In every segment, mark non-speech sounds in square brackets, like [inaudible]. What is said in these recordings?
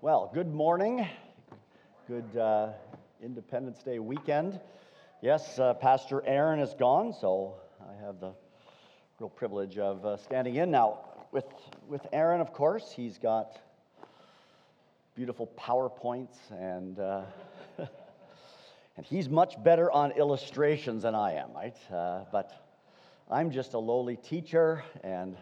Well, good morning. Good uh, Independence Day weekend. Yes, uh, Pastor Aaron is gone, so I have the real privilege of uh, standing in. Now, with, with Aaron, of course, he's got beautiful PowerPoints, and, uh, [laughs] and he's much better on illustrations than I am, right? Uh, but I'm just a lowly teacher, and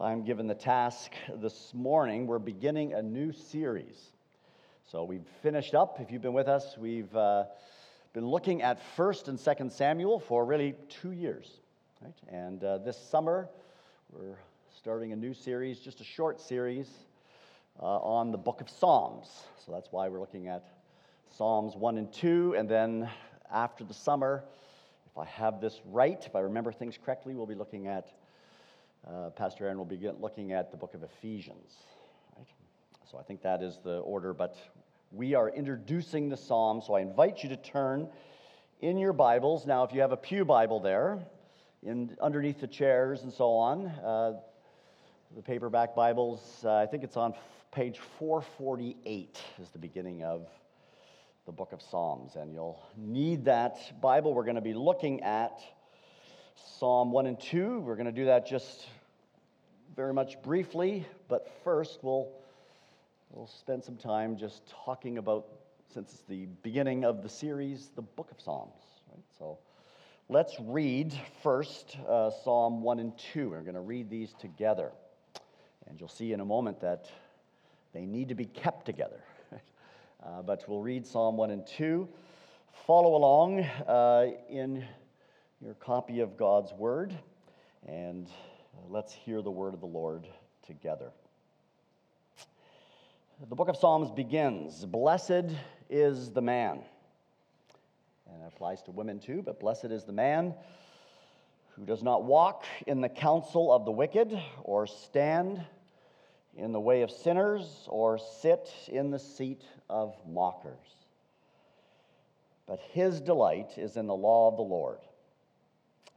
I'm given the task this morning. We're beginning a new series. So we've finished up. If you've been with us, we've uh, been looking at 1st and 2nd Samuel for really two years. Right? And uh, this summer, we're starting a new series, just a short series uh, on the book of Psalms. So that's why we're looking at Psalms 1 and 2. And then after the summer, if I have this right, if I remember things correctly, we'll be looking at uh, Pastor Aaron will be looking at the book of Ephesians. Right? So I think that is the order, but we are introducing the psalm, so I invite you to turn in your Bibles. Now, if you have a Pew Bible there, in, underneath the chairs and so on, uh, the paperback Bibles, uh, I think it's on page 448 is the beginning of the book of Psalms, and you'll need that Bible. We're going to be looking at Psalm 1 and 2. We're going to do that just very much briefly, but first we'll, we'll spend some time just talking about, since it's the beginning of the series, the book of Psalms. Right? So let's read first uh, Psalm 1 and 2. We're going to read these together. And you'll see in a moment that they need to be kept together. [laughs] uh, but we'll read Psalm 1 and 2. Follow along uh, in your copy of God's Word, and uh, let's hear the word of the Lord together. The book of Psalms begins Blessed is the man. And it applies to women too, but blessed is the man who does not walk in the counsel of the wicked, or stand in the way of sinners, or sit in the seat of mockers. But his delight is in the law of the Lord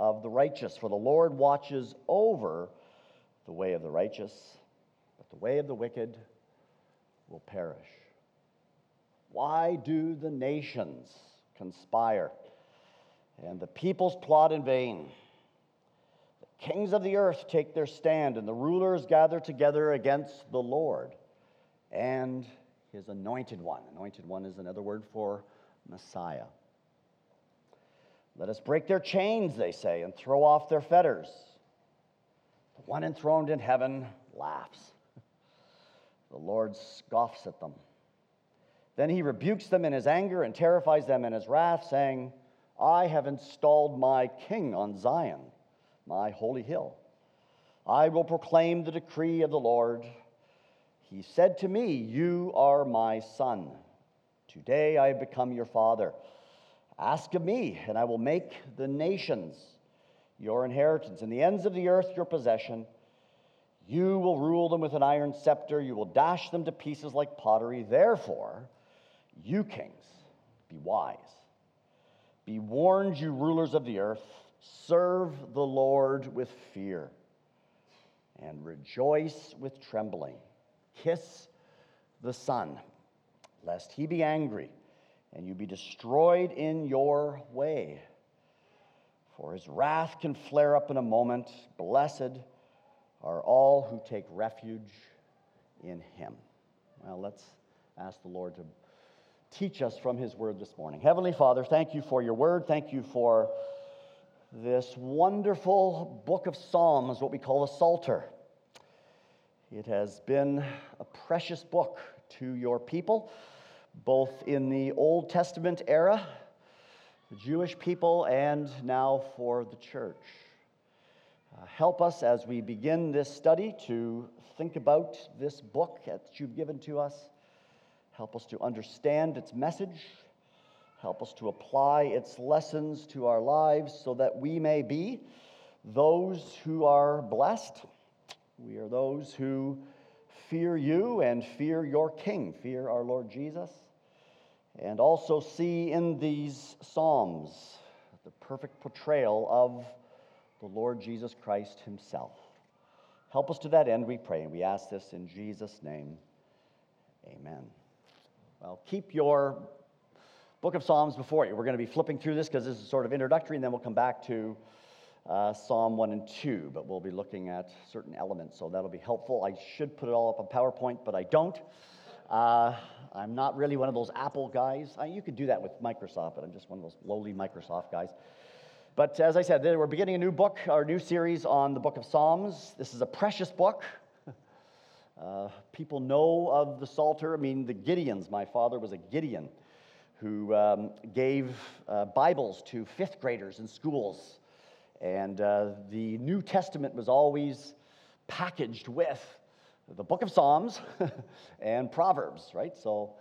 of the righteous. For the Lord watches over the way of the righteous, but the way of the wicked will perish. Why do the nations conspire and the peoples plot in vain? The kings of the earth take their stand, and the rulers gather together against the Lord and his anointed one. Anointed one is another word for Messiah. Let us break their chains, they say, and throw off their fetters. The one enthroned in heaven laughs. The Lord scoffs at them. Then he rebukes them in his anger and terrifies them in his wrath, saying, I have installed my king on Zion, my holy hill. I will proclaim the decree of the Lord. He said to me, You are my son. Today I have become your father. Ask of me, and I will make the nations your inheritance, and the ends of the earth your possession. You will rule them with an iron scepter. You will dash them to pieces like pottery. Therefore, you kings, be wise. Be warned, you rulers of the earth. Serve the Lord with fear and rejoice with trembling. Kiss the Son, lest he be angry and you be destroyed in your way. For his wrath can flare up in a moment. Blessed are all who take refuge in him. Well, let's ask the Lord to teach us from his word this morning. Heavenly Father, thank you for your word. Thank you for this wonderful book of Psalms, what we call the Psalter. It has been a precious book to your people both in the Old Testament era, the Jewish people, and now for the church. Uh, help us as we begin this study to think about this book that you've given to us. Help us to understand its message. Help us to apply its lessons to our lives so that we may be those who are blessed. We are those who fear you and fear your King, fear our Lord Jesus, and also see in these Psalms the perfect portrayal of the Lord Jesus Christ Himself. Help us to that end, we pray, and we ask this in Jesus' name. Amen. Well, keep your book of Psalms before you. We're going to be flipping through this because this is sort of introductory, and then we'll come back to uh, Psalm 1 and 2, but we'll be looking at certain elements, so that'll be helpful. I should put it all up on PowerPoint, but I don't. Uh, I'm not really one of those Apple guys. I, you could do that with Microsoft, but I'm just one of those lowly Microsoft guys. But as I said, we're beginning a new book, our new series on the book of Psalms. This is a precious book. [laughs] Uh, people know of the Psalter. I mean, the Gideons. My father was a Gideon who um, gave uh, Bibles to fifth graders in schools. And uh, the New Testament was always packaged with the book of Psalms [laughs] and Proverbs, right? So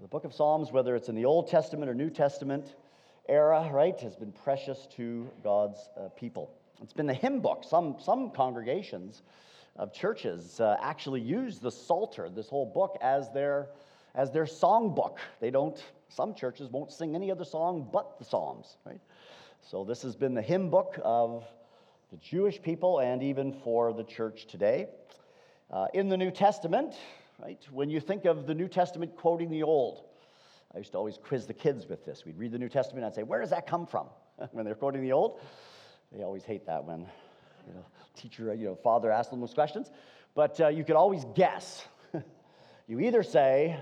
the book of Psalms, whether it's in the Old Testament or New Testament era, right, has been precious to God's uh, people. It's been the hymn book. Some, some congregations of churches uh, actually use the Psalter, this whole book, as their, as their song book. They don't, some churches won't sing any other song but the Psalms, right? So this has been the hymn book of the Jewish people and even for the church today. Uh, in the New Testament, right, when you think of the New Testament quoting the Old, I used to always quiz the kids with this. We'd read the New Testament and I'd say, Where does that come from? [laughs] when they're quoting the Old. They always hate that when you know, teacher, you know, father asks them those questions. But uh, you could always guess. [laughs] you either say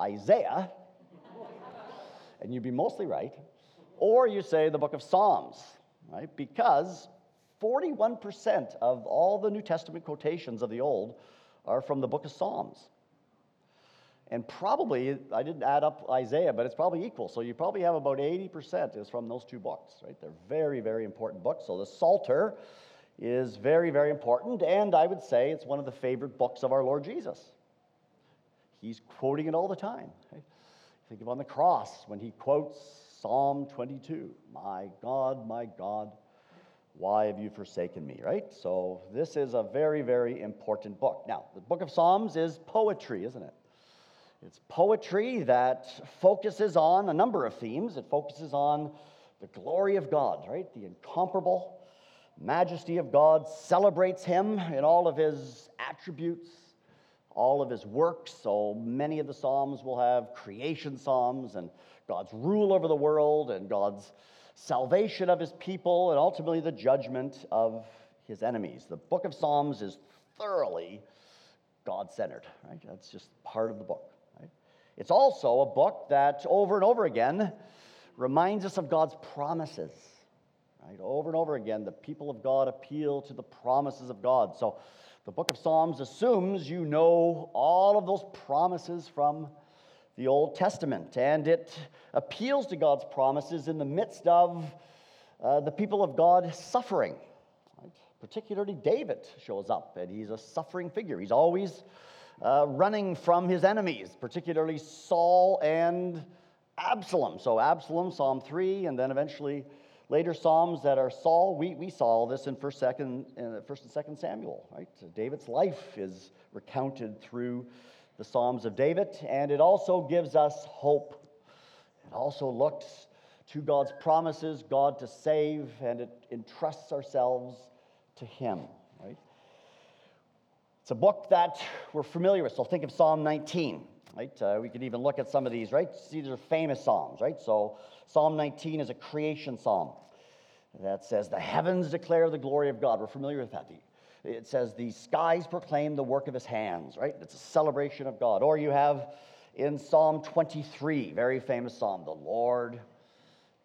Isaiah, and you'd be mostly right, or you say the book of Psalms, right? Because 41% of all the New Testament quotations of the Old are from the book of Psalms. And probably, I didn't add up Isaiah, but it's probably equal. So you probably have about 80% is from those two books, right? They're very, very important books. So the Psalter is very, very important. And I would say it's one of the favorite books of our Lord Jesus. He's quoting it all the time. Right? Think of on the cross when he quotes Psalm 22 My God, my God, why have you forsaken me, right? So this is a very, very important book. Now, the book of Psalms is poetry, isn't it? It's poetry that focuses on a number of themes. It focuses on the glory of God, right? The incomparable majesty of God, celebrates him in all of his attributes, all of his works. So many of the Psalms will have creation Psalms and God's rule over the world and God's salvation of his people, and ultimately the judgment of his enemies. The book of Psalms is thoroughly God centered, right? That's just part of the book, right? It's also a book that over and over again reminds us of God's promises, right? Over and over again, the people of God appeal to the promises of God. So the book of Psalms assumes you know all of those promises from the Old Testament, and it appeals to God's promises in the midst of uh, the people of God suffering. Right? Particularly, David shows up, and he's a suffering figure. He's always uh, running from his enemies, particularly Saul and Absalom. So, Absalom, Psalm 3, and then eventually later Psalms that are Saul. We, we saw this in 1st, 2nd, uh, 1st and 2nd Samuel, right? David's life is recounted through the Psalms of David, and it also gives us hope. It also looks to God's promises, God to save, and it entrusts ourselves to Him, right? It's a book that we're familiar with, so think of Psalm 19, right? Uh, we could even look at some of these, right? See, these are famous Psalms, right? So Psalm 19 is a creation psalm that says, The heavens declare the glory of God. We're familiar with that. The it says, The skies proclaim the work of his hands, right? It's a celebration of God. Or you have in Psalm 23, very famous psalm, The Lord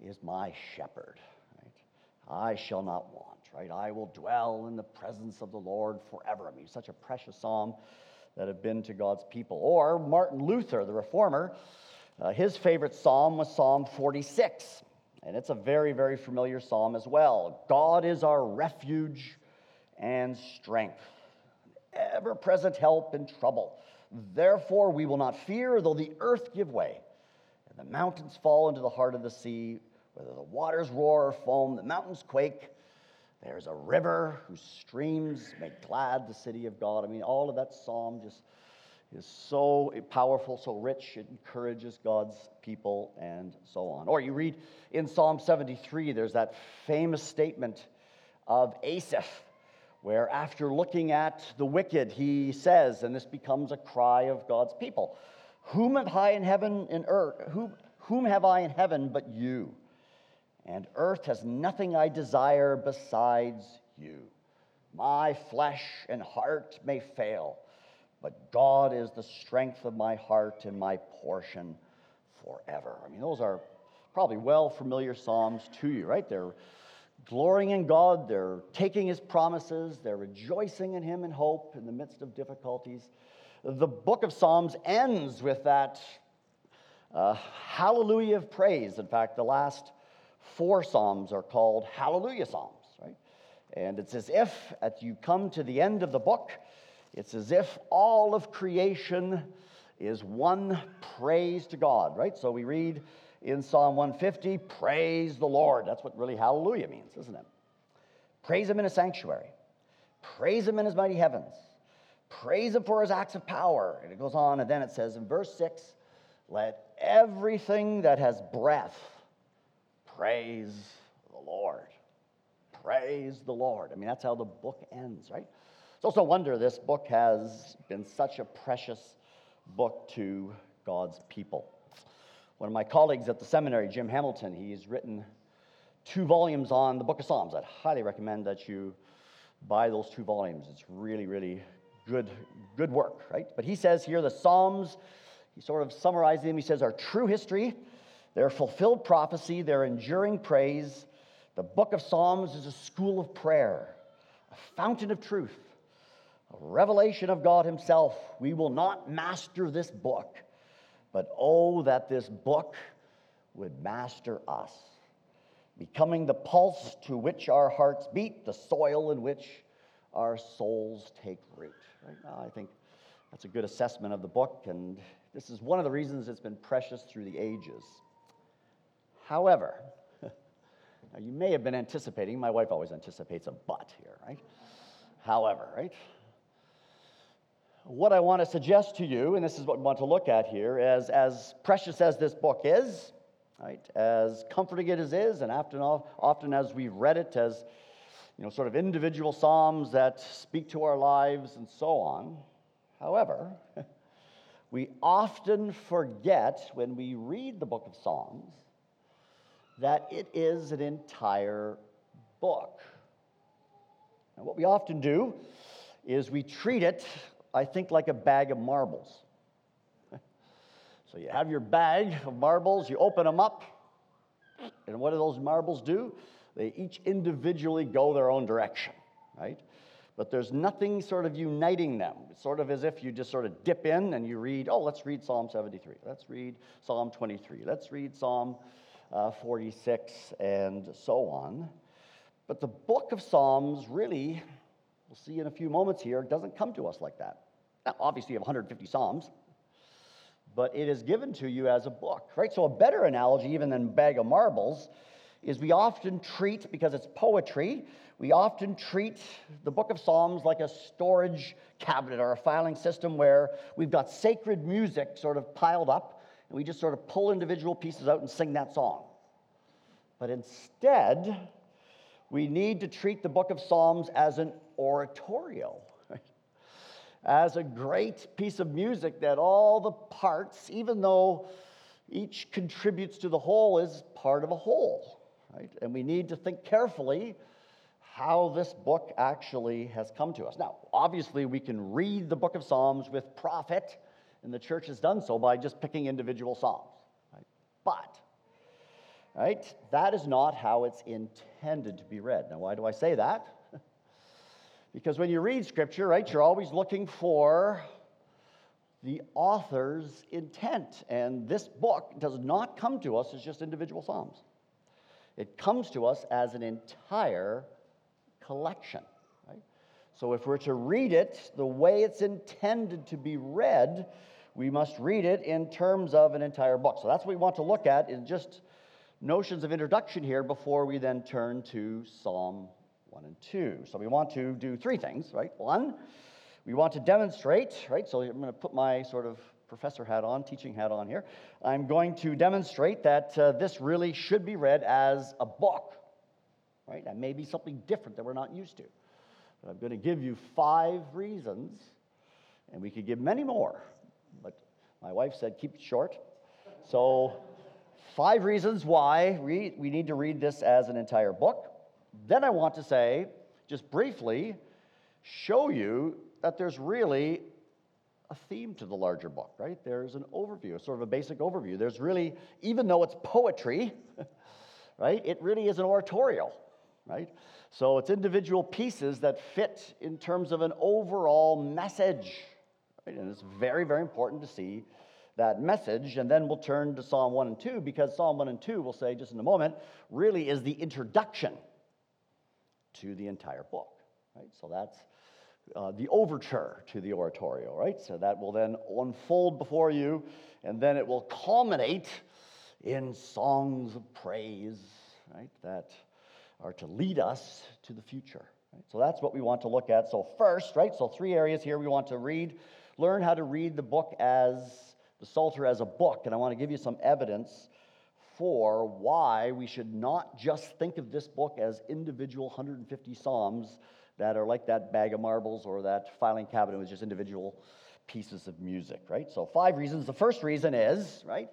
is my shepherd, right? I shall not want, right? I will dwell in the presence of the Lord forever. I mean, such a precious psalm that had been to God's people. Or Martin Luther, the reformer, uh, his favorite psalm was Psalm 46. And it's a very, very familiar psalm as well. God is our refuge and strength, ever present help in trouble. Therefore, we will not fear, though the earth give way, and the mountains fall into the heart of the sea, whether the waters roar or foam, the mountains quake. There's a river whose streams make glad the city of God. I mean, all of that psalm just is so powerful, so rich. It encourages God's people and so on. Or you read in Psalm 73, there's that famous statement of Asaph, where after looking at the wicked, he says, and this becomes a cry of God's people Whom have I in heaven and earth? Whom, whom have I in heaven but you? And earth has nothing I desire besides you. My flesh and heart may fail but God is the strength of my heart and my portion forever. I mean, those are probably well familiar Psalms to you, right? They're glorying in God, they're taking his promises, they're rejoicing in him in hope in the midst of difficulties. The book of Psalms ends with that uh, hallelujah of praise. In fact, the last four Psalms are called hallelujah Psalms, right? And it's as if, as you come to the end of the book, it's as if all of creation is one praise to God, right? So we read in Psalm 150, praise the Lord. That's what really hallelujah means, isn't it? Praise him in his sanctuary, praise him in his mighty heavens, praise him for his acts of power. And it goes on, and then it says in verse 6, let everything that has breath praise the Lord. Praise the Lord. I mean, that's how the book ends, right? It's also a wonder this book has been such a precious book to God's people. One of my colleagues at the seminary, Jim Hamilton, he's written two volumes on the book of Psalms. I'd highly recommend that you buy those two volumes. It's really, really good, good work, right? But he says here the Psalms, he sort of summarizes them. He says, are true history, they're fulfilled prophecy, they're enduring praise. The book of Psalms is a school of prayer, a fountain of truth a revelation of God Himself. We will not master this book, but oh, that this book would master us, becoming the pulse to which our hearts beat, the soil in which our souls take root. Right now, I think that's a good assessment of the book, and this is one of the reasons it's been precious through the ages. However, [laughs] now you may have been anticipating, my wife always anticipates a but here, right? However, right? What I want to suggest to you, and this is what we want to look at here, as, as precious as this book is, right, as comforting it as is, and often, often as we've read it as you know, sort of individual psalms that speak to our lives and so on. However, [laughs] we often forget when we read the book of Psalms that it is an entire book. And what we often do is we treat it I think like a bag of marbles. [laughs] so you have your bag of marbles, you open them up, and what do those marbles do? They each individually go their own direction, right? But there's nothing sort of uniting them. It's sort of as if you just sort of dip in and you read, oh, let's read Psalm 73. Let's read Psalm 23. Let's read Psalm uh, 46 and so on. But the book of Psalms really we'll see in a few moments here, doesn't come to us like that. Now, obviously, you have 150 Psalms, but it is given to you as a book, right? So, a better analogy, even than bag of marbles, is we often treat, because it's poetry, we often treat the book of Psalms like a storage cabinet or a filing system where we've got sacred music sort of piled up, and we just sort of pull individual pieces out and sing that song. But instead, we need to treat the book of Psalms as an oratorio, as a great piece of music that all the parts, even though each contributes to the whole, is part of a whole. Right? And we need to think carefully how this book actually has come to us. Now, obviously, we can read the book of Psalms with profit, and the church has done so by just picking individual Psalms. Right? But, right, that is not how it's intended to be read. Now, why do I say that? Because when you read scripture, right, you're always looking for the author's intent. And this book does not come to us as just individual Psalms, it comes to us as an entire collection. Right? So if we're to read it the way it's intended to be read, we must read it in terms of an entire book. So that's what we want to look at is just notions of introduction here before we then turn to Psalm 1 and 2. So we want to do three things, right? One, we want to demonstrate, right? So I'm going to put my sort of professor hat on, teaching hat on here. I'm going to demonstrate that uh, this really should be read as a book, right? That may be something different that we're not used to. But I'm going to give you five reasons, and we could give many more, but my wife said keep it short. So, five reasons why we, we need to read this as an entire book. Then I want to say, just briefly, show you that there's really a theme to the larger book, right? There's an overview, sort of a basic overview. There's really, even though it's poetry, [laughs] right, it really is an oratorial, right? So it's individual pieces that fit in terms of an overall message, right? And it's very, very important to see that message. And then we'll turn to Psalm 1 and 2 because Psalm 1 and 2, we'll say just in a moment, really is the introduction to the entire book, right? So that's uh, the overture to the oratorio, right? So that will then unfold before you, and then it will culminate in songs of praise, right? That are to lead us to the future. Right? So that's what we want to look at. So, first, right? So, three areas here we want to read, learn how to read the book as the Psalter as a book. And I want to give you some evidence for why we should not just think of this book as individual 150 Psalms that are like that bag of marbles or that filing cabinet with just individual pieces of music, right? So, five reasons. The first reason is, right,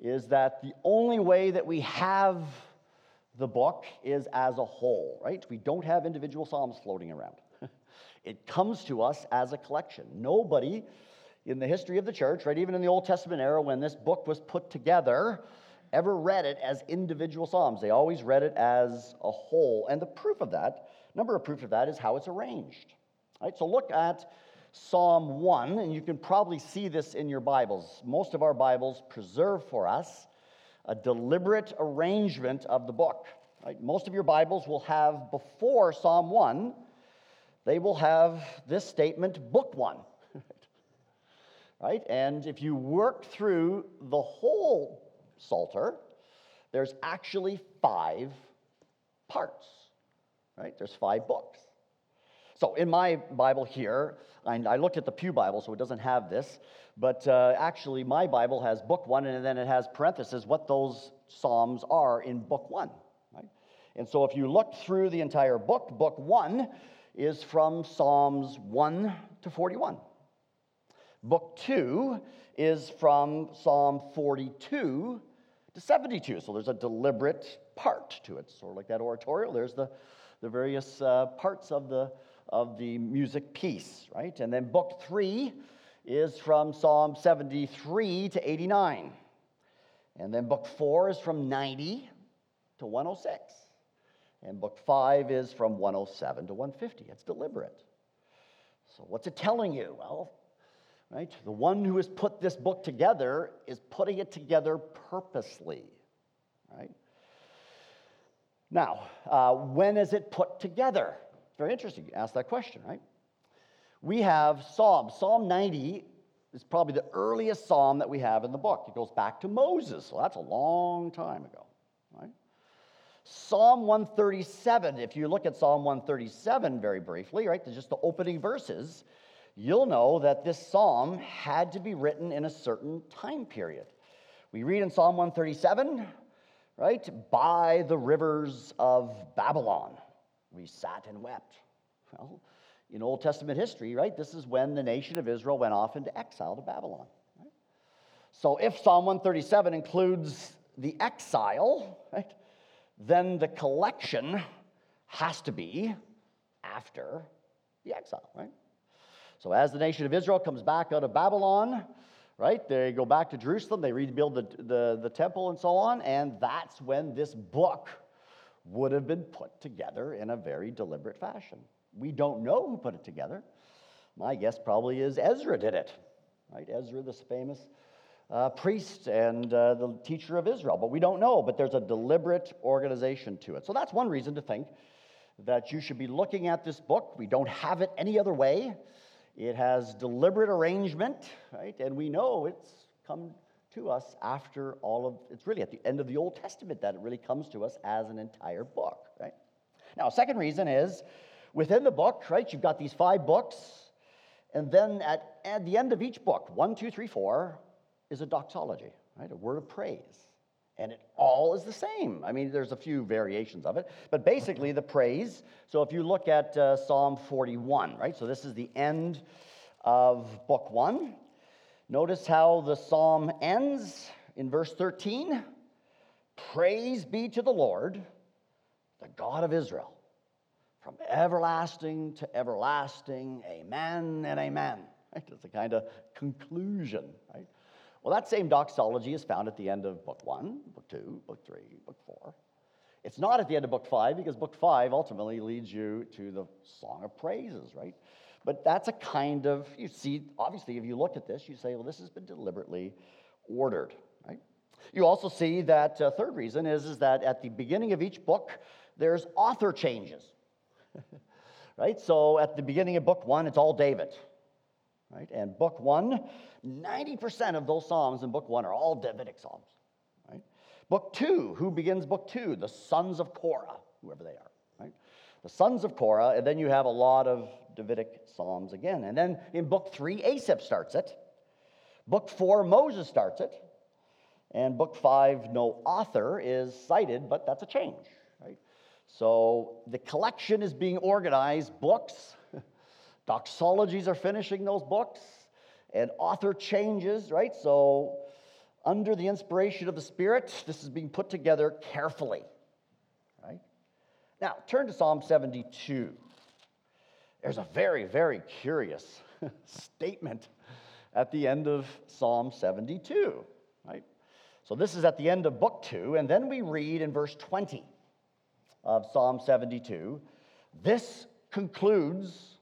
is that the only way that we have the book is as a whole, right? We don't have individual Psalms floating around. [laughs] it comes to us as a collection. Nobody in the history of the church, right, even in the Old Testament era when this book was put together, ever read it as individual Psalms. They always read it as a whole. And the proof of that Number of proof of that is how it's arranged. Right? So look at Psalm 1, and you can probably see this in your Bibles. Most of our Bibles preserve for us a deliberate arrangement of the book. Right? Most of your Bibles will have before Psalm 1, they will have this statement, Book 1. [laughs] right? And if you work through the whole Psalter, there's actually five parts right? There's five books. So in my Bible here, I looked at the Pew Bible, so it doesn't have this, but uh, actually my Bible has book one, and then it has parentheses what those Psalms are in book one, right? And so if you look through the entire book, book one is from Psalms 1 to 41. Book two is from Psalm 42 to 72. So there's a deliberate part to it, sort of like that oratorial. There's the the various uh, parts of the, of the music piece, right? And then book three is from Psalm 73 to 89. And then book four is from 90 to 106. And book five is from 107 to 150. It's deliberate. So, what's it telling you? Well, right, the one who has put this book together is putting it together purposely, right? Now, uh, when is it put together? It's Very interesting. You ask that question, right? We have Psalm. Psalm 90 is probably the earliest psalm that we have in the book. It goes back to Moses, so that's a long time ago, right? Psalm 137, if you look at Psalm 137 very briefly, right, just the opening verses, you'll know that this psalm had to be written in a certain time period. We read in Psalm 137 right? By the rivers of Babylon, we sat and wept. Well, in Old Testament history, right, this is when the nation of Israel went off into exile to Babylon. So if Psalm 137 includes the exile, right, then the collection has to be after the exile, right? So as the nation of Israel comes back out of Babylon, right? They go back to Jerusalem, they rebuild the, the, the temple and so on, and that's when this book would have been put together in a very deliberate fashion. We don't know who put it together. My guess probably is Ezra did it, right? Ezra, this famous uh, priest and uh, the teacher of Israel, but we don't know. But there's a deliberate organization to it. So that's one reason to think that you should be looking at this book. We don't have it any other way. It has deliberate arrangement, right? And we know it's come to us after all of it's really at the end of the Old Testament that it really comes to us as an entire book, right? Now, second reason is within the book, right, you've got these five books, and then at, at the end of each book, one, two, three, four, is a doxology, right? A word of praise. And it all is the same. I mean, there's a few variations of it, but basically the praise. So if you look at uh, Psalm 41, right? So this is the end of book one. Notice how the psalm ends in verse 13 Praise be to the Lord, the God of Israel, from everlasting to everlasting. Amen and amen. Right? That's a kind of conclusion, right? Well, that same doxology is found at the end of book one, book two, book three, book four. It's not at the end of book five because book five ultimately leads you to the Song of Praises, right? But that's a kind of, you see, obviously, if you look at this, you say, well, this has been deliberately ordered, right? You also see that uh, third reason is, is that at the beginning of each book, there's author changes, [laughs] right? So at the beginning of book one, it's all David, right? And book one, 90% of those psalms in book one are all Davidic psalms, right? Book two, who begins book two? The sons of Korah, whoever they are, right? The sons of Korah, and then you have a lot of Davidic psalms again. And then in book three, Asaph starts it. Book four, Moses starts it. And book five, no author is cited, but that's a change, right? So the collection is being organized, books, doxologies are finishing those books, and author changes, right? So under the inspiration of the Spirit, this is being put together carefully, right? Now, turn to Psalm 72. There's a very, very curious [laughs] statement at the end of Psalm 72, right? So this is at the end of book two, and then we read in verse 20 of Psalm 72 this concludes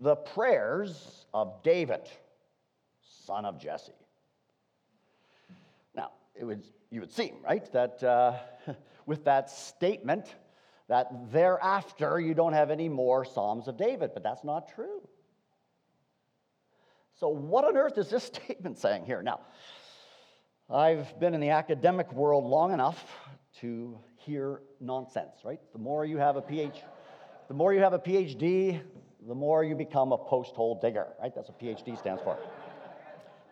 the prayers of David, son of Jesse. Now, it would, you would seem, right, that uh, [laughs] with that statement, that thereafter you don't have any more Psalms of David, but that's not true. So, what on earth is this [laughs] statement saying here? Now, I've been in the academic world long enough to hear nonsense, right? The more you have a PhD, the more you have a PhD, the more you become a post hole digger, right? That's what PhD stands for.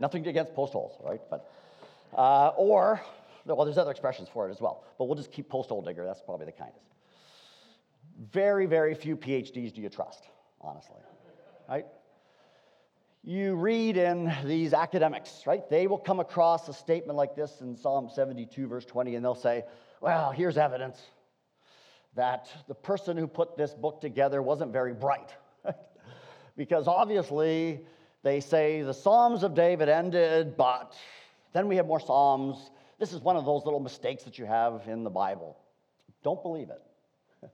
Nothing against post holes, right? But uh, or well, there's other expressions for it as well, but we'll just keep post hole digger. That's probably the kindest very, very few PhDs do you trust, honestly, right? You read in these academics, right? They will come across a statement like this in Psalm 72, verse 20, and they'll say, Well, here's evidence that the person who put this book together wasn't very bright. Because obviously, they say the Psalms of David ended, but then we have more Psalms. This is one of those little mistakes that you have in the Bible. Don't believe it. [laughs]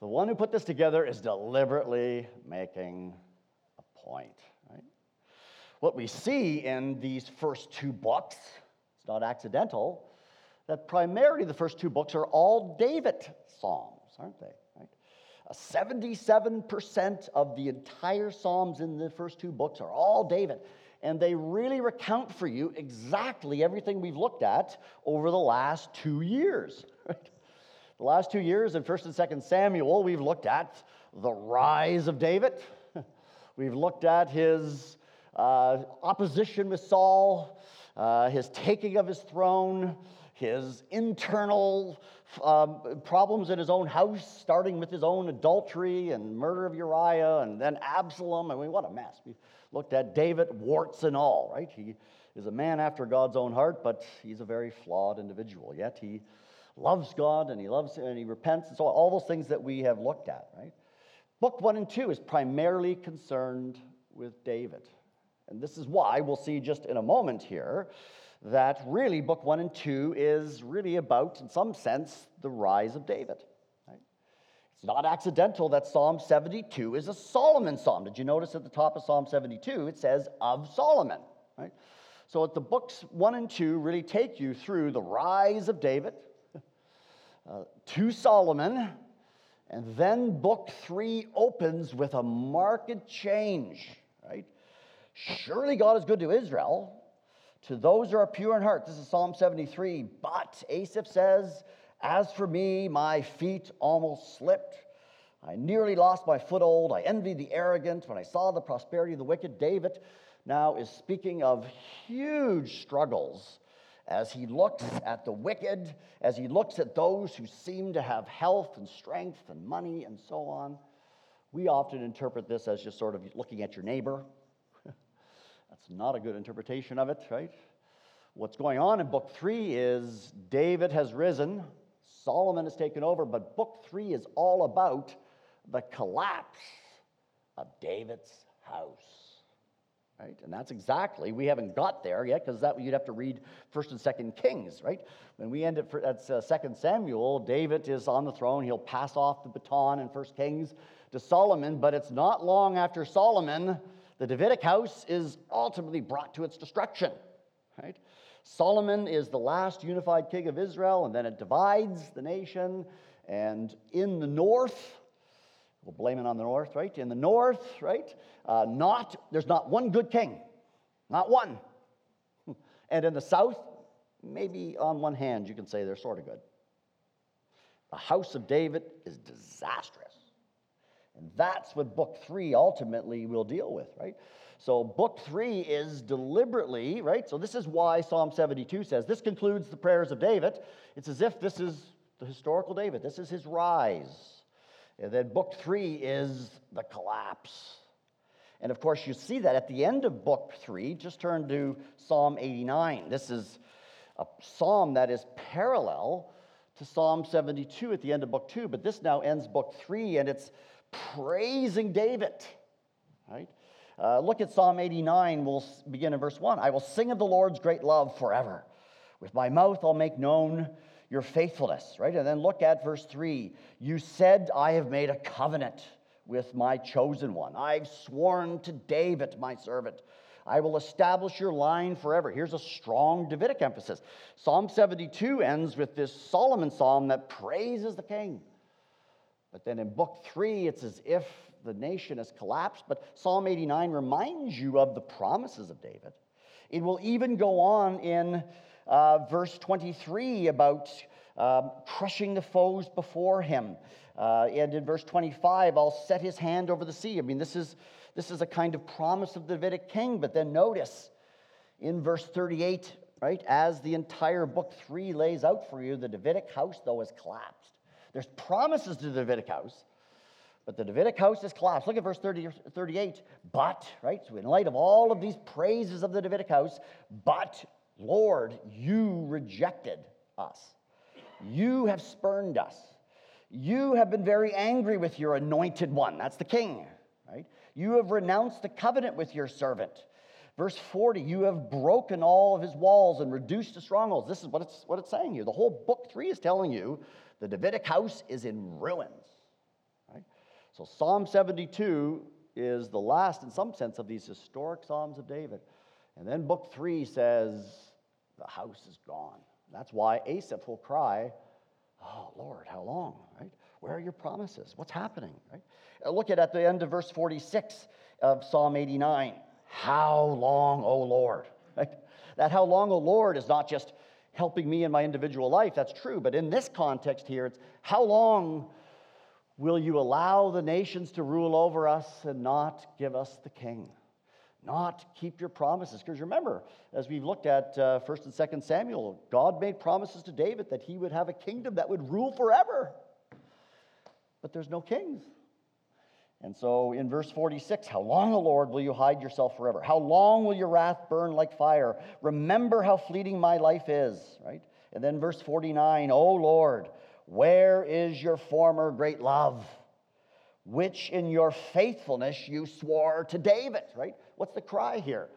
The one who put this together is deliberately making a point. Right? What we see in these first two books, it's not accidental, that primarily the first two books are all David Psalms, aren't they? Right? 77% of the entire Psalms in the first two books are all David. And they really recount for you exactly everything we've looked at over the last two years. [laughs] The last two years in 1st and 2nd Samuel, we've looked at the rise of David. [laughs] we've looked at his uh, opposition with Saul, uh, his taking of his throne, his internal um, problems in his own house, starting with his own adultery and murder of Uriah, and then Absalom. I mean, what a mess. We've looked at David, warts and all, right? He is a man after God's own heart, but he's a very flawed individual. Yet he loves God and he loves and he repents, and so all those things that we have looked at, right? Book one and two is primarily concerned with David. And this is why we'll see just in a moment here that really book one and two is really about, in some sense, the rise of David. Right? It's not accidental that Psalm 72 is a Solomon psalm. Did you notice at the top of Psalm 72 it says of Solomon? Right? So the books one and two really take you through the rise of David, uh, to Solomon, And then book three opens with a marked change, right? Surely God is good to Israel, to those who are pure in heart. This is Psalm 73. But Asaph says, As for me, my feet almost slipped. I nearly lost my foothold. I envied the arrogant when I saw the prosperity of the wicked. David now is speaking of huge struggles as he looks at the wicked, as he looks at those who seem to have health and strength and money and so on. We often interpret this as just sort of looking at your neighbor. That's not a good interpretation of it, right? What's going on in book three is David has risen, Solomon has taken over, but book three is all about the collapse of David's house. Right? And that's exactly, we haven't got there yet because that you'd have to read 1st and 2nd Kings, right? When we end at, at uh, 2nd Samuel, David is on the throne. He'll pass off the baton in 1st Kings to Solomon, but it's not long after Solomon, the Davidic house is ultimately brought to its destruction, right? Solomon is the last unified king of Israel, and then it divides the nation. And in the north, We'll blame it on the north, right? In the north, right? Uh, not there's not one good king, not one. [laughs] And in the south, maybe on one hand you can say they're sort of good. The house of David is disastrous. And that's what book three ultimately will deal with, right? So, book three is deliberately, right? So, this is why Psalm 72 says this concludes the prayers of David. It's as if this is the historical David, this is his rise. And then book three is the collapse. And of course, you see that at the end of book three. Just turn to Psalm 89. This is a psalm that is parallel to Psalm 72 at the end of book two, but this now ends book three and it's praising David, right? Uh, look at Psalm 89. We'll begin in verse 1. I will sing of the Lord's great love forever. With my mouth, I'll make known your faithfulness, right? And then look at verse 3. You said, I have made a covenant with my chosen one. I've sworn to David, my servant. I will establish your line forever. Here's a strong Davidic emphasis. Psalm 72 ends with this Solomon psalm that praises the king. But then in book three, it's as if the nation has collapsed. But Psalm 89 reminds you of the promises of David. It will even go on in uh, verse 23 about um, crushing the foes before him. Uh, and in verse 25, I'll set his hand over the sea. I mean, this is, this is a kind of promise of the Davidic king. But then notice in verse 38, right, as the entire book three lays out for you, the Davidic house, though, has collapsed. There's promises to the Davidic house, but the Davidic house has collapsed. Look at verse 30, 38. But, right, so in light of all of these praises of the Davidic house, but Lord, you rejected us. You have spurned us. You have been very angry with your anointed one. That's the king, right? You have renounced the covenant with your servant. Verse 40, you have broken all of his walls and reduced the strongholds. This is what it's, what it's saying here. The whole book three is telling you the Davidic house is in ruins. Right? So Psalm 72 is the last, in some sense, of these historic Psalms of David. And then book three says, the house is gone. That's why Asaph will cry, Oh, Lord, how long? Right? Where are your promises? What's happening? Right? Uh, look at at the end of verse 46 of Psalm 89. How long, O Lord? Right? That how long, O Lord, is not just helping me in my individual life. That's true. But in this context here, it's how long will you allow the nations to rule over us and not give us the king? not keep your promises. Because remember, as we've looked at uh, 1st and 2nd Samuel, God made promises to David that he would have a kingdom that would rule forever. But there's no kings. And so in verse 46, how long, O Lord, will you hide yourself forever? How long will your wrath burn like fire? Remember how fleeting my life is, right? And then verse 49, O Lord, where is your former great love? which in your faithfulness you swore to David, right? What's the cry here?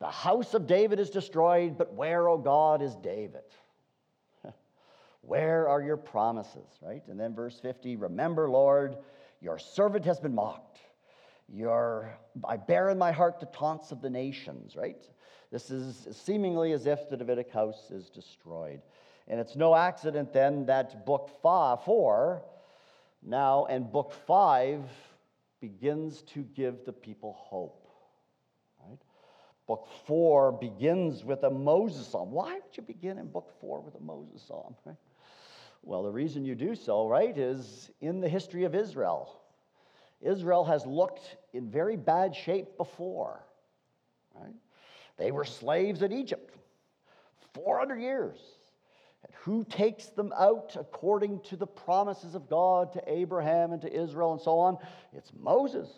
The house of David is destroyed, but where, O God, is David? [laughs] where are your promises, right? And then verse 50 Remember, Lord, your servant has been mocked. Your, I bear in my heart the taunts of the nations, right? This is seemingly as if the Davidic house is destroyed. And it's no accident then that book five, four Now, and book five begins to give the people hope. Right? Book four begins with a Moses psalm. Why would you begin in book four with a Moses psalm? Right? Well, the reason you do so, right, is in the history of Israel. Israel has looked in very bad shape before. Right? They were slaves in Egypt 400 years. And who takes them out according to the promises of God to Abraham and to Israel and so on? It's Moses.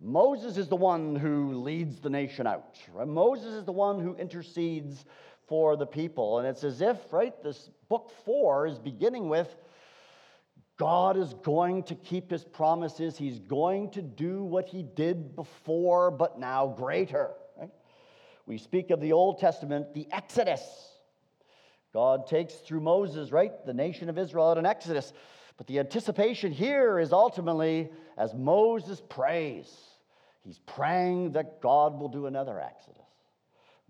Moses is the one who leads the nation out. Right? Moses is the one who intercedes for the people. And it's as if, right, this book four is beginning with God is going to keep his promises. He's going to do what he did before, but now greater. Right? We speak of the Old Testament, the Exodus. God takes through Moses, right, the nation of Israel out in Exodus. But the anticipation here is ultimately as Moses prays, he's praying that God will do another Exodus.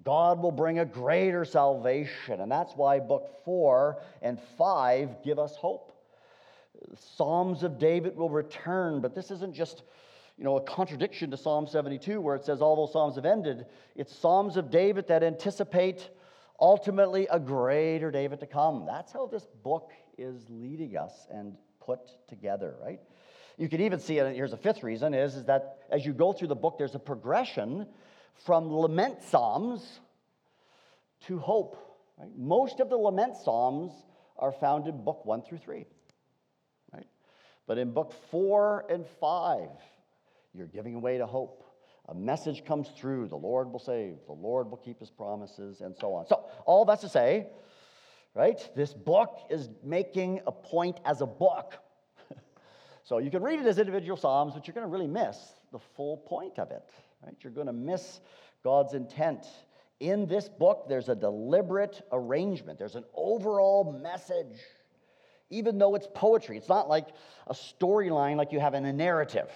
God will bring a greater salvation. And that's why book four and five give us hope. Psalms of David will return, but this isn't just you know, a contradiction to Psalm 72 where it says all those Psalms have ended. It's Psalms of David that anticipate ultimately a greater David to come. That's how this book is leading us and put together, right? You can even see, it, here's a fifth reason, is, is that as you go through the book, there's a progression from lament psalms to hope. Right? Most of the lament psalms are found in book one through three. Right? But in book four and five, you're giving way to hope. A message comes through the Lord will save, the Lord will keep his promises, and so on. So, all that's to say, right, this book is making a point as a book. [laughs] so, you can read it as individual Psalms, but you're going to really miss the full point of it. Right? You're going to miss God's intent. In this book, there's a deliberate arrangement, there's an overall message. Even though it's poetry, it's not like a storyline like you have in a narrative.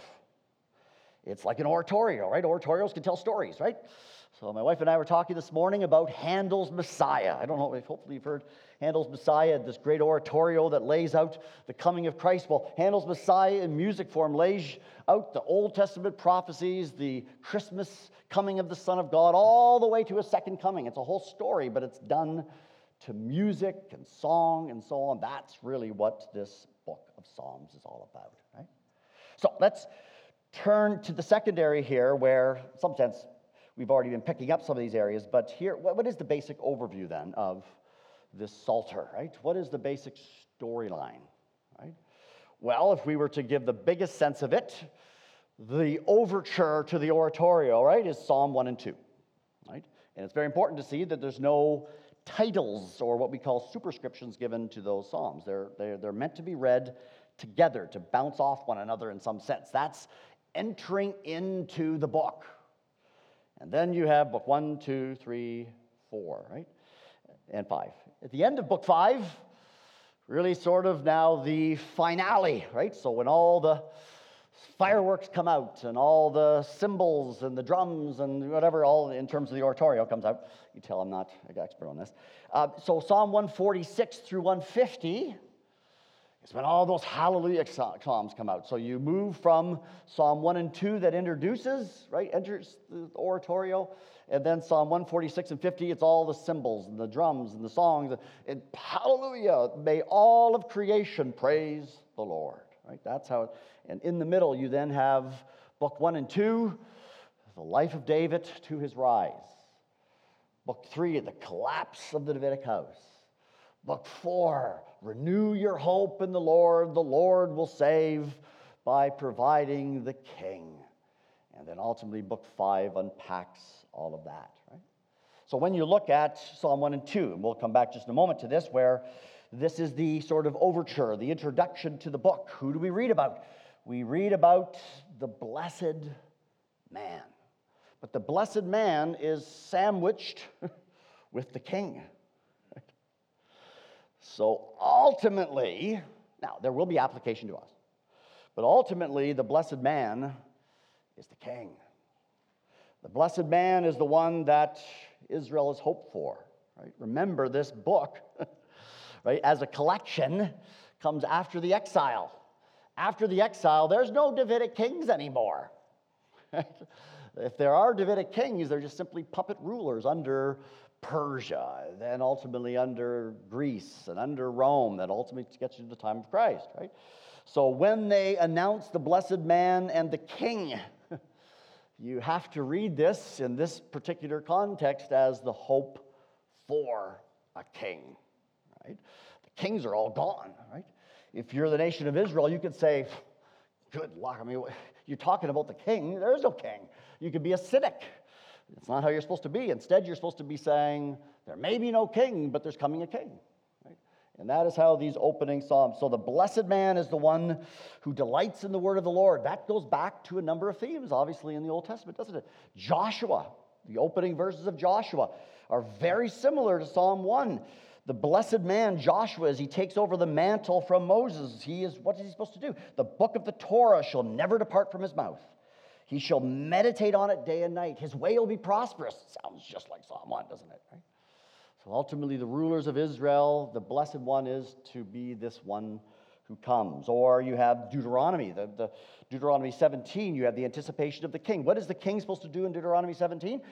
It's like an oratorio, right? Oratorios can tell stories, right? So my wife and I were talking this morning about Handel's Messiah. I don't know if hopefully you've heard Handel's Messiah, this great oratorio that lays out the coming of Christ. Well, Handel's Messiah in music form lays out the Old Testament prophecies, the Christmas coming of the Son of God, all the way to a second coming. It's a whole story, but it's done to music and song and so on. That's really what this book of Psalms is all about, right? So let's turn to the secondary here, where in some sense we've already been picking up some of these areas, but here, what is the basic overview then of this Psalter, right? What is the basic storyline, right? Well, if we were to give the biggest sense of it, the overture to the oratorio, right, is Psalm 1 and 2, right? And it's very important to see that there's no titles or what we call superscriptions given to those psalms. They're, they're, they're meant to be read together, to bounce off one another in some sense. That's entering into the book. And then you have book one, two, three, four, right? And five. At the end of book five, really sort of now the finale, right? So when all the fireworks come out and all the cymbals and the drums and whatever, all in terms of the oratorio comes out. You tell I'm not an expert on this. Uh, so Psalm 146 through 150 it's when all those hallelujah psalms come out. So you move from Psalm 1 and 2 that introduces, right, enters the oratorio, and then Psalm 146 and 50, it's all the cymbals and the drums and the songs. And hallelujah, may all of creation praise the Lord, right? That's how, it, and in the middle, you then have book 1 and 2, the life of David to his rise. Book 3, the collapse of the Davidic house. Book 4, Renew your hope in the Lord. The Lord will save by providing the king. And then ultimately, book five unpacks all of that, right? So when you look at Psalm 1 and 2, and we'll come back just in a moment to this, where this is the sort of overture, the introduction to the book. Who do we read about? We read about the blessed man. But the blessed man is sandwiched [laughs] with the king. So ultimately, now there will be application to us, but ultimately, the blessed man is the king. The blessed man is the one that Israel has hoped for. Right? Remember, this book, [laughs] right, as a collection, comes after the exile. After the exile, there's no Davidic kings anymore. [laughs] if there are Davidic kings, they're just simply puppet rulers under Persia, then ultimately under Greece and under Rome, that ultimately gets you to the time of Christ, right? So when they announce the blessed man and the king, [laughs] you have to read this in this particular context as the hope for a king, right? The kings are all gone, right? If you're the nation of Israel, you could say, good luck. I mean, you're talking about the king. There is no king. You could be a cynic. It's not how you're supposed to be. Instead, you're supposed to be saying, there may be no king, but there's coming a king. And that is how these opening psalms. So the blessed man is the one who delights in the word of the Lord. That goes back to a number of themes, obviously, in the Old Testament, doesn't it? Joshua, the opening verses of Joshua, are very similar to Psalm 1. The blessed man, Joshua, as he takes over the mantle from Moses, he is what is he supposed to do? The book of the Torah shall never depart from his mouth. He shall meditate on it day and night. His way will be prosperous. Sounds just like Psalm 1, doesn't it? Right? So ultimately, the rulers of Israel, the blessed one is to be this one who comes. Or you have Deuteronomy, the, the Deuteronomy 17, you have the anticipation of the king. What is the king supposed to do in Deuteronomy 17?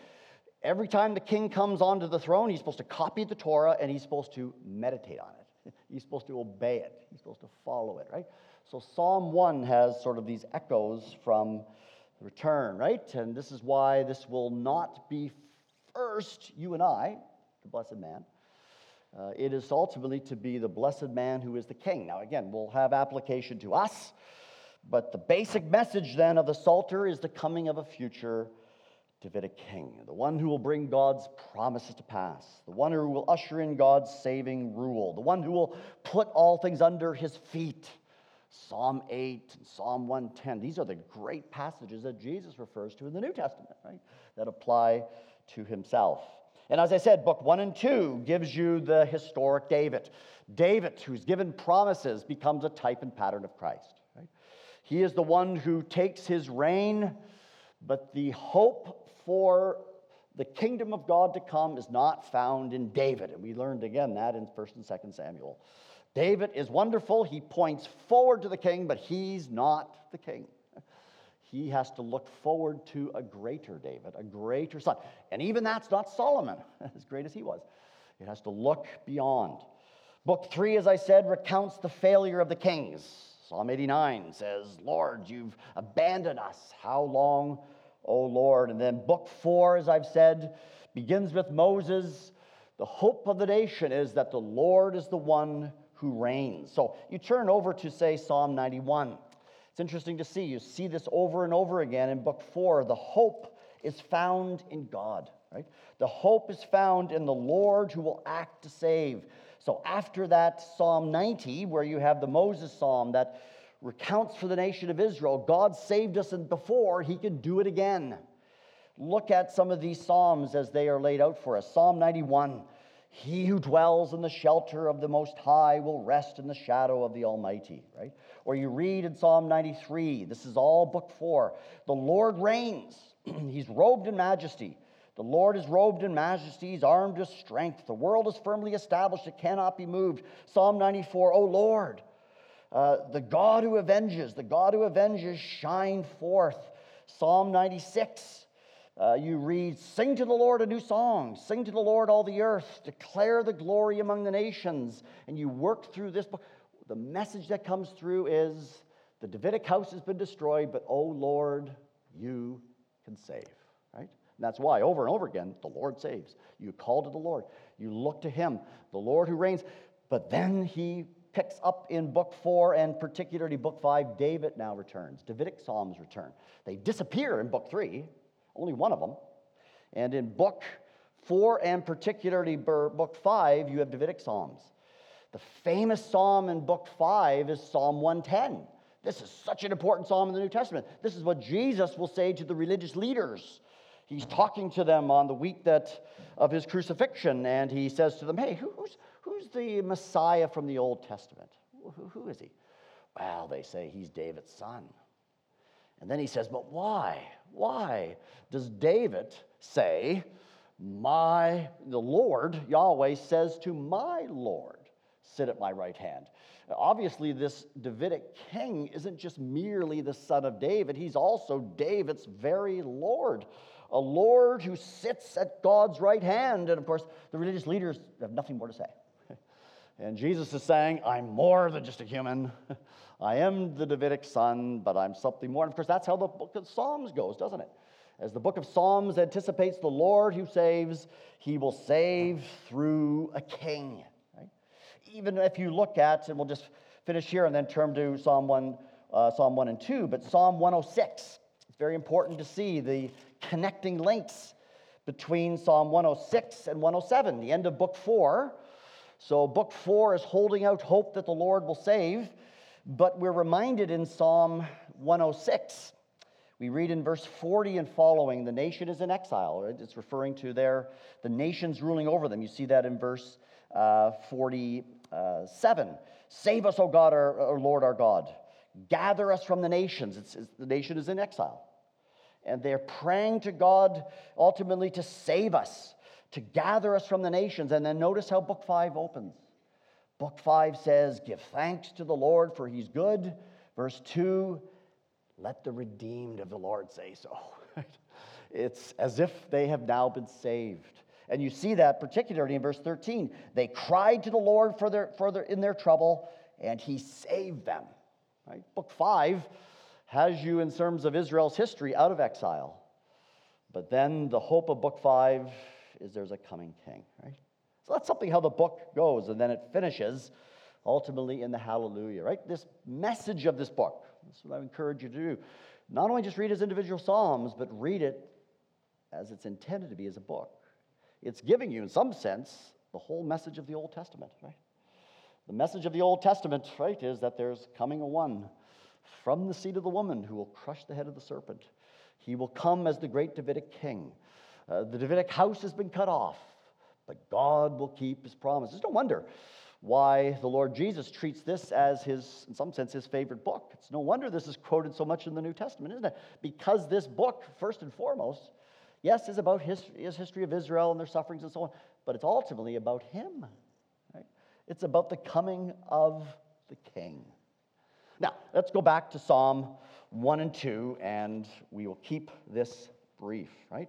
Every time the king comes onto the throne, he's supposed to copy the Torah and he's supposed to meditate on it. [laughs] He's supposed to obey it. He's supposed to follow it, right? So Psalm 1 has sort of these echoes from return, right? And this is why this will not be first, you and I, the blessed man. Uh, it is ultimately to be the blessed man who is the king. Now, again, we'll have application to us, but the basic message then of the Psalter is the coming of a future Davidic king, the one who will bring God's promises to pass, the one who will usher in God's saving rule, the one who will put all things under his feet. Psalm 8 and Psalm 110, these are the great passages that Jesus refers to in the New Testament, right? That apply to himself. And as I said, book one and two gives you the historic David. David, who's given promises, becomes a type and pattern of Christ. Right? He is the one who takes his reign, but the hope for the kingdom of God to come is not found in David. And we learned again that in 1st and 2nd Samuel. David is wonderful. He points forward to the king, but he's not the king he has to look forward to a greater David, a greater son. And even that's not Solomon, [laughs] as great as he was. It has to look beyond. Book three, as I said, recounts the failure of the kings. Psalm 89 says, Lord, you've abandoned us. How long, O Lord? And then book four, as I've said, begins with Moses. The hope of the nation is that the Lord is the one who reigns. So you turn over to, say, Psalm 91. It's interesting to see. You see this over and over again in book four. The hope is found in God, right? The hope is found in the Lord who will act to save. So after that Psalm 90, where you have the Moses psalm that recounts for the nation of Israel, God saved us and before, he can do it again. Look at some of these psalms as they are laid out for us. Psalm 91 He who dwells in the shelter of the Most High will rest in the shadow of the Almighty, right? Or you read in Psalm 93, this is all book four. The Lord reigns, [clears throat] he's robed in majesty. The Lord is robed in majesty, he's armed with strength. The world is firmly established, it cannot be moved. Psalm 94, O Lord, uh, the God who avenges, the God who avenges, shine forth. Psalm 96, uh, you read, Sing to the Lord a new song, sing to the Lord all the earth, declare the glory among the nations. And you work through this book the message that comes through is the Davidic house has been destroyed, but oh Lord, you can save, right? And that's why over and over again, the Lord saves. You call to the Lord, you look to Him, the Lord who reigns. But then He picks up in book four and particularly book five, David now returns. Davidic Psalms return. They disappear in book three, only one of them. And in book four and particularly book five, you have Davidic Psalms. The famous psalm in book five is Psalm 110. This is such an important psalm in the New Testament. This is what Jesus will say to the religious leaders. He's talking to them on the week that, of his crucifixion, and he says to them, Hey, who's, who's the Messiah from the Old Testament? Who, who is he? Well, they say he's David's son. And then he says, But why? Why does David say, My, the Lord, Yahweh, says to my Lord? sit at my right hand. Obviously, this Davidic king isn't just merely the son of David, he's also David's very Lord. A Lord who sits at God's right hand. And of course, the religious leaders have nothing more to say. [laughs] And Jesus is saying, I'm more than just a human. [laughs] I am the Davidic son, but I'm something more. And of course, that's how the book of Psalms goes, doesn't it? As the book of Psalms anticipates the Lord who saves, he will save through a king. Right? Even if you look at, and we'll just finish here and then turn to Psalm 1, uh, Psalm 1 and 2, but Psalm 106. It's very important to see the connecting links between Psalm 106 and 107, the end of book 4. So, book 4 is holding out hope that the Lord will save, but we're reminded in Psalm 106 we read in verse 40 and following, the nation is in exile. It's referring to their, the nations ruling over them. You see that in verse uh, 47. Save us, O God, our, our, Lord, our God. Gather us from the nations. It's, it's, the nation is in exile. And they're praying to God ultimately to save us, to gather us from the nations. And then notice how book 5 opens. Book 5 says, Give thanks to the Lord, for he's good. Verse 2 let the redeemed of the Lord say so. [laughs] it's as if they have now been saved. And you see that particularly in verse 13. They cried to the Lord for their, for their, in their trouble, and he saved them. Right? Book 5 has you in terms of Israel's history out of exile. But then the hope of book 5 is there's a coming king, right? So that's something how the book goes, and then it finishes ultimately in the hallelujah, right? This message of this book that's what I encourage you to do. Not only just read as individual Psalms, but read it as it's intended to be as a book. It's giving you, in some sense, the whole message of the Old Testament, right? The message of the Old Testament, right, is that there's coming a one from the seed of the woman who will crush the head of the serpent. He will come as the great Davidic king. Uh, the Davidic house has been cut off, but God will keep his promises. No wonder why the Lord Jesus treats this as his, in some sense, his favorite book. It's no wonder this is quoted so much in the New Testament, isn't it? Because this book, first and foremost, yes, is about his, is history of Israel and their sufferings and so on, but it's ultimately about him. Right? It's about the coming of the king. Now, let's go back to Psalm 1 and 2, and we will keep this brief, right?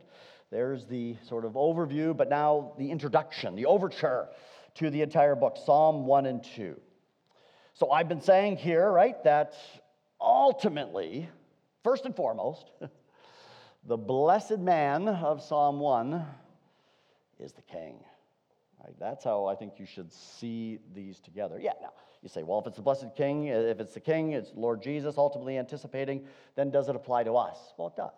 There's the sort of overview, but now the introduction, the overture to the entire book Psalm 1 and 2. So I've been saying here, right, that ultimately, first and foremost, [laughs] the blessed man of Psalm 1 is the king. Right? That's how I think you should see these together. Yeah, now you say, well, if it's the blessed king, if it's the king, it's Lord Jesus ultimately anticipating, then does it apply to us? Well, it does.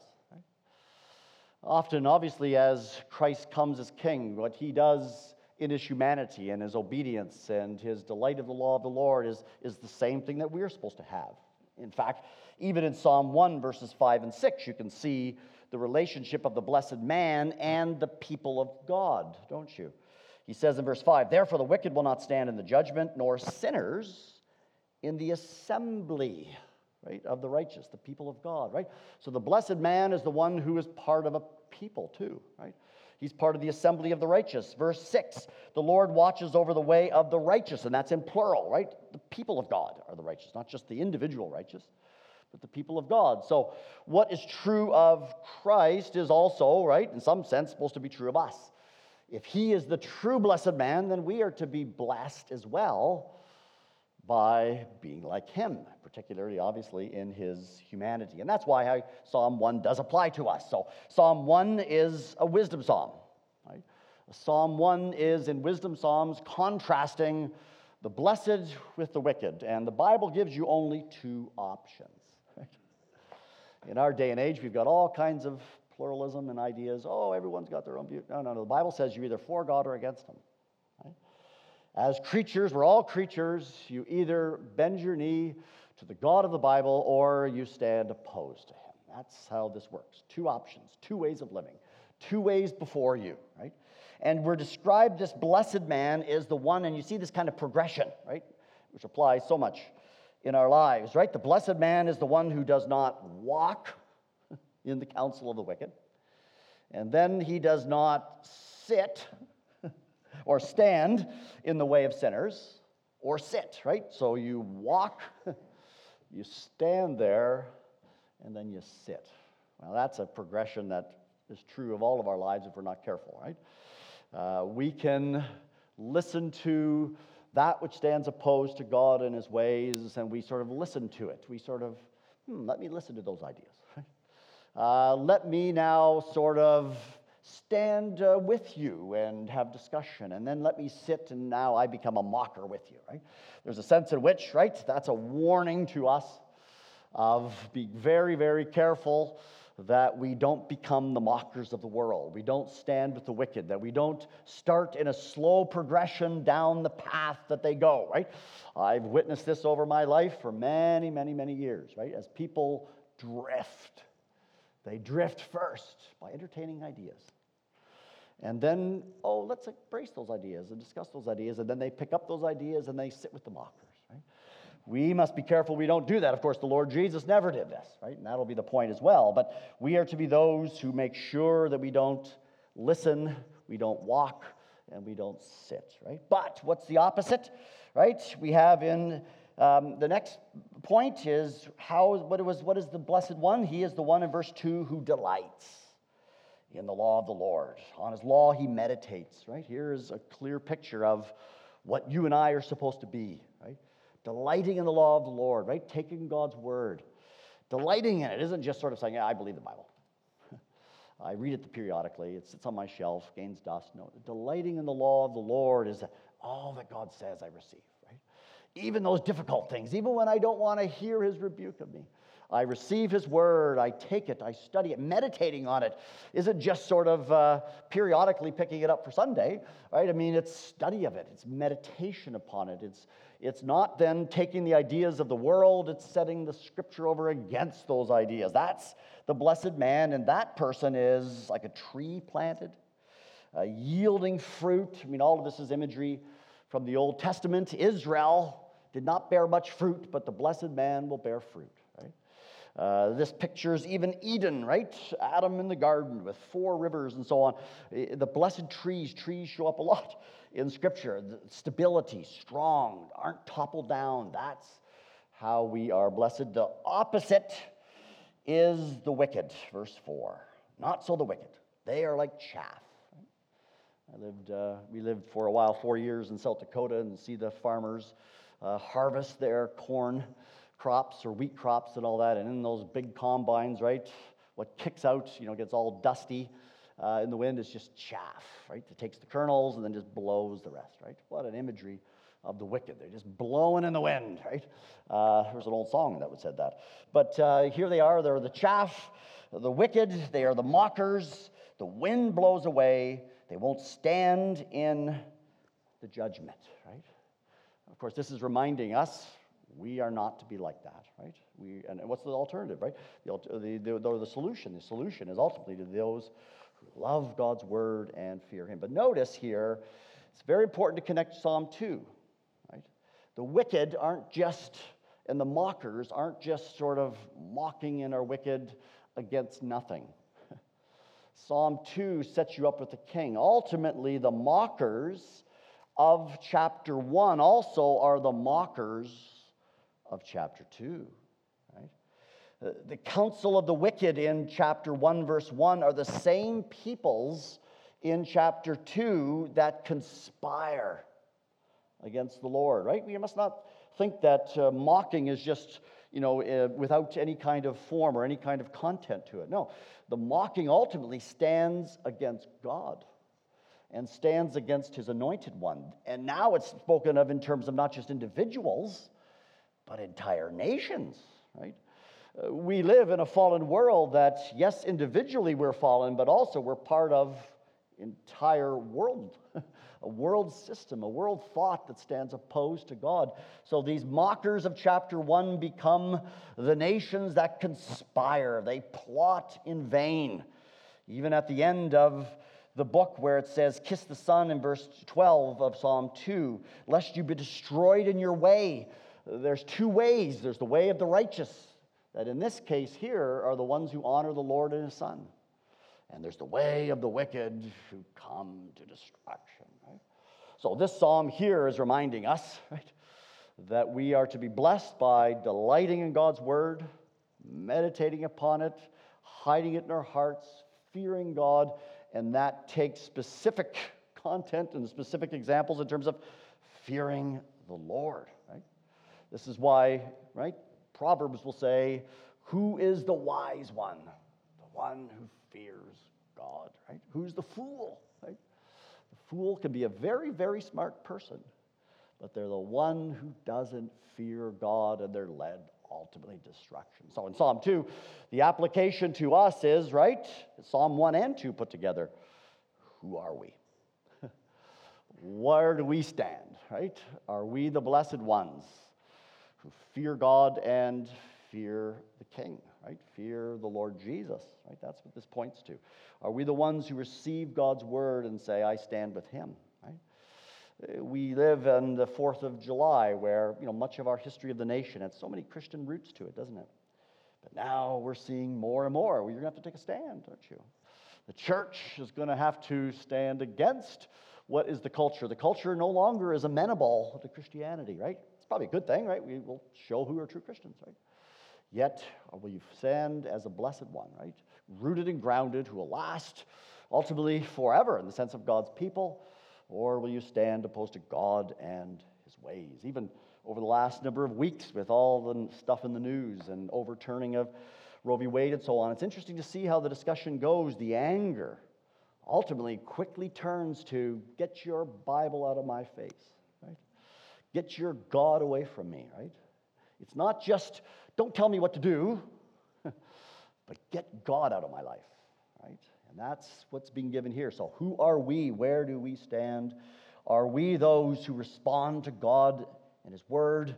Often, obviously, as Christ comes as king, what he does in his humanity and his obedience and his delight of the law of the Lord is, is the same thing that we're supposed to have. In fact, even in Psalm 1, verses 5 and 6, you can see the relationship of the blessed man and the people of God, don't you? He says in verse 5 Therefore, the wicked will not stand in the judgment, nor sinners in the assembly right, of the righteous, the people of God, right? So the blessed man is the one who is part of a people too, right? He's part of the assembly of the righteous. Verse 6 the Lord watches over the way of the righteous, and that's in plural, right? The people of God are the righteous, not just the individual righteous, but the people of God. So, what is true of Christ is also, right, in some sense, supposed to be true of us. If he is the true blessed man, then we are to be blessed as well by being like him, particularly, obviously, in his humanity. And that's why Psalm 1 does apply to us. So, Psalm 1 is a wisdom psalm. Right? Psalm 1 is, in wisdom psalms, contrasting the blessed with the wicked. And the Bible gives you only two options. Right? In our day and age, we've got all kinds of pluralism and ideas. Oh, everyone's got their own view. No, no, no. The Bible says you're either for God or against Him. As creatures, we're all creatures. You either bend your knee to the God of the Bible or you stand opposed to him. That's how this works. Two options, two ways of living, two ways before you, right? And we're described this blessed man is the one, and you see this kind of progression, right? Which applies so much in our lives, right? The blessed man is the one who does not walk [laughs] in the counsel of the wicked. And then he does not sit [laughs] or stand in the way of sinners, or sit, right? So you walk, [laughs] you stand there, and then you sit. Now, that's a progression that is true of all of our lives if we're not careful, right? Uh, we can listen to that which stands opposed to God and his ways, and we sort of listen to it. We sort of, hmm, let me listen to those ideas. [laughs] Uh, let me now sort of stand uh, with you and have discussion, and then let me sit, and now I become a mocker with you, right? There's a sense in which, right, that's a warning to us of being very, very careful that we don't become the mockers of the world. We don't stand with the wicked, that we don't start in a slow progression down the path that they go, right? I've witnessed this over my life for many, many, many years, right? As people drift, they drift first by entertaining ideas. And then, oh, let's embrace those ideas and discuss those ideas. And then they pick up those ideas and they sit with the mockers. We must be careful we don't do that. Of course, the Lord Jesus never did this, right? And that'll be the point as well. But we are to be those who make sure that we don't listen, we don't walk, and we don't sit, right? But what's the opposite, right? We have in um, the next point is how what was what is the blessed one? He is the one in verse two who delights in the law of the Lord. On his law he meditates, right? Here is a clear picture of what you and I are supposed to be, right? delighting in the law of the Lord, right? Taking God's word. Delighting in it isn't just sort of saying, yeah, I believe the Bible. [laughs] I read it periodically. It sits on my shelf, gains dust. No, delighting in the law of the Lord is all that God says I receive? Even those difficult things, even when I don't want to hear his rebuke of me. I receive his word, I take it, I study it, meditating on it isn't just sort of uh, periodically picking it up for Sunday, right? I mean, it's study of it, it's meditation upon it, it's it's not then taking the ideas of the world, it's setting the scripture over against those ideas. That's the blessed man, and that person is like a tree planted, uh, yielding fruit. I mean, all of this is imagery from the Old Testament. Israel did not bear much fruit, but the blessed man will bear fruit. Right? Uh, this pictures even Eden, right? Adam in the garden with four rivers and so on. The blessed trees, trees show up a lot in Scripture. Stability, strong, aren't toppled down. That's how we are blessed. The opposite is the wicked, verse 4. Not so the wicked. They are like chaff. I lived, uh, we lived for a while, four years in South Dakota, and see the farmers uh, harvest their corn crops or wheat crops and all that. And in those big combines, right, what kicks out, you know, gets all dusty uh, in the wind is just chaff, right? It takes the kernels and then just blows the rest, right? What an imagery of the wicked. They're just blowing in the wind, right? Uh, there's an old song that would said that. But uh, here they are. They're the chaff, the wicked. They are the mockers. The wind blows away. They won't stand in the judgment, course, this is reminding us we are not to be like that, right? We, and what's the alternative, right? The, the, the, the solution, the solution is ultimately to those who love God's word and fear him. But notice here, it's very important to connect Psalm 2, right? The wicked aren't just, and the mockers aren't just sort of mocking and are wicked against nothing. [laughs] Psalm 2 sets you up with the king. Ultimately, the mockers of chapter 1 also are the mockers of chapter 2. Uh, the counsel of the wicked in chapter 1, verse 1 are the same peoples in chapter 2 that conspire against the Lord, right? We must not think that uh, mocking is just, you know, uh, without any kind of form or any kind of content to it. No, the mocking ultimately stands against God and stands against his anointed one. And now it's spoken of in terms of not just individuals, but entire nations, right? Uh, we live in a fallen world that, yes, individually we're fallen, but also we're part of entire world, [laughs] a world system, a world thought that stands opposed to God. So these mockers of chapter 1 become the nations that conspire, they plot in vain. Even at the end of the book where it says, Kiss the Son in verse 12 of Psalm 2, lest you be destroyed in your way. There's two ways there's the way of the righteous that in this case here are the ones who honor the Lord and his Son. And there's the way of the wicked who come to destruction. Right? So, this psalm here is reminding us, right, that we are to be blessed by delighting in God's word, meditating upon it, hiding it in our hearts, fearing God, and that takes specific content and specific examples in terms of fearing the Lord, right? This is why, right, Proverbs will say, Who is the wise one? The one who fears God, right? Who's the fool, right? The fool can be a very, very smart person, but they're the one who doesn't fear God and they're led ultimately destruction. So in Psalm 2, the application to us is, right? Psalm 1 and 2 put together. Who are we? [laughs] Where do we stand, right? Are we the blessed ones who fear God and fear the King, right? Fear the Lord Jesus, right? That's what this points to. Are we the ones who receive God's word and say, I stand with him, Uh, we live on the 4th of July, where you know, much of our history of the nation has so many Christian roots to it, doesn't it? But now we're seeing more and more. Well, you're going to have to take a stand, aren't you? The church is going to have to stand against what is the culture. The culture no longer is amenable to Christianity, right? It's probably a good thing, right? We will show who are true Christians, right? Yet uh, will you stand as a blessed one, right? Rooted and grounded, who will last ultimately forever in the sense of God's people, or will you stand opposed to God and his ways? Even over the last number of weeks with all the stuff in the news and overturning of Roe v. Wade and so on, it's interesting to see how the discussion goes. The anger ultimately quickly turns to get your Bible out of my face, right? Get your God away from me, right? It's not just don't tell me what to do, [laughs] but get God out of my life, right? And that's what's being given here. So, who are we? Where do we stand? Are we those who respond to God and His Word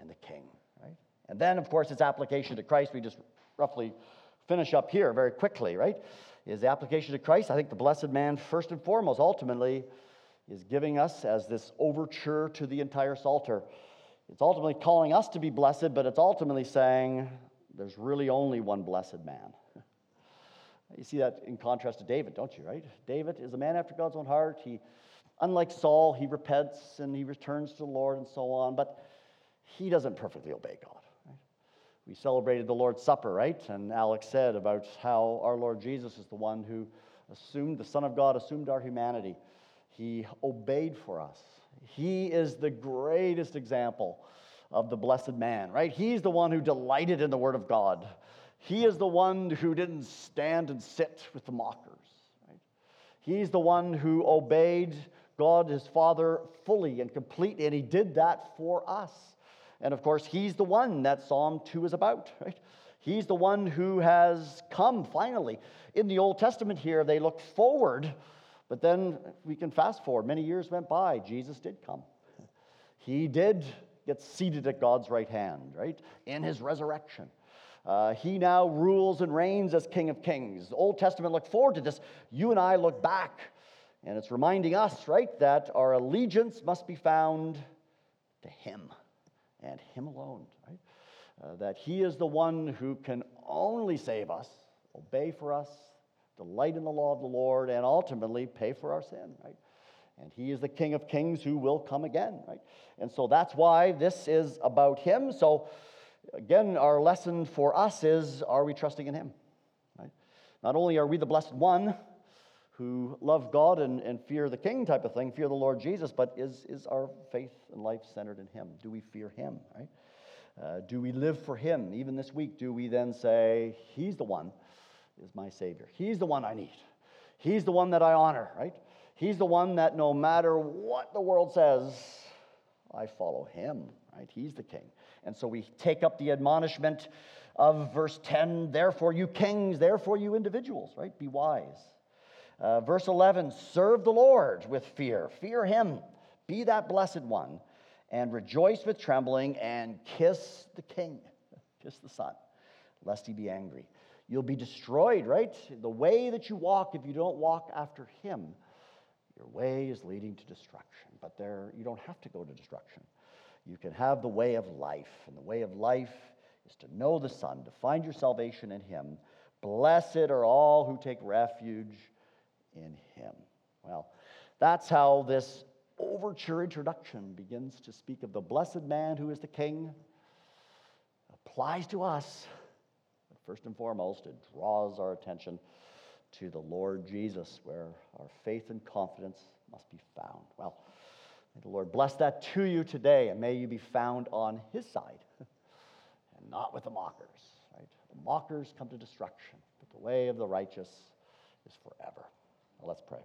and the King, right? And then, of course, its application to Christ. We just roughly finish up here very quickly, right? Is the application to Christ. I think the blessed man, first and foremost, ultimately, is giving us as this overture to the entire Psalter it's ultimately calling us to be blessed, but it's ultimately saying there's really only one blessed man. You see that in contrast to David, don't you, right? David is a man after God's own heart. He, unlike Saul, he repents and he returns to the Lord and so on, but he doesn't perfectly obey God. Right? We celebrated the Lord's Supper, right? And Alex said about how our Lord Jesus is the one who assumed, the Son of God assumed our humanity. He obeyed for us. He is the greatest example of the blessed man, right? He's the one who delighted in the Word of God. He is the one who didn't stand and sit with the mockers. Right? He's the one who obeyed God, his Father, fully and completely, and he did that for us. And of course, he's the one that Psalm 2 is about, right? He's the one who has come finally. In the Old Testament here, they look forward but then we can fast forward. Many years went by. Jesus did come. He did get seated at God's right hand, right? In his resurrection. Uh, he now rules and reigns as King of Kings. The Old Testament looked forward to this. You and I look back, and it's reminding us, right, that our allegiance must be found to Him and Him alone, right? Uh, that He is the one who can only save us, obey for us, delight in the law of the Lord, and ultimately pay for our sin, right? And he is the King of Kings who will come again, right? And so that's why this is about him. So, again, our lesson for us is are we trusting in him? Right? Not only are we the blessed one who love God and, and fear the King type of thing, fear the Lord Jesus, but is, is our faith and life centered in him? Do we fear him, right? Uh, do we live for him? Even this week, do we then say, He's the one is my Savior. He's the one I need. He's the one that I honor, right? He's the one that no matter what the world says, I follow him, right? He's the king. And so we take up the admonishment of verse 10 therefore, you kings, therefore, you individuals, right? Be wise. Uh, verse 11 serve the Lord with fear, fear him, be that blessed one, and rejoice with trembling, and kiss the king, [laughs] kiss the son, lest he be angry you'll be destroyed, right? The way that you walk, if you don't walk after Him, your way is leading to destruction. But there, you don't have to go to destruction. You can have the way of life, and the way of life is to know the Son, to find your salvation in Him. Blessed are all who take refuge in Him. Well, that's how this overture introduction begins to speak of the blessed man who is the king, applies to us. But first and foremost, it draws our attention to the Lord Jesus, where our faith and confidence must be found. Well, may the Lord bless that to you today, and may you be found on his side [laughs] and not with the mockers. Right? The mockers come to destruction, but the way of the righteous is forever. Now let's pray.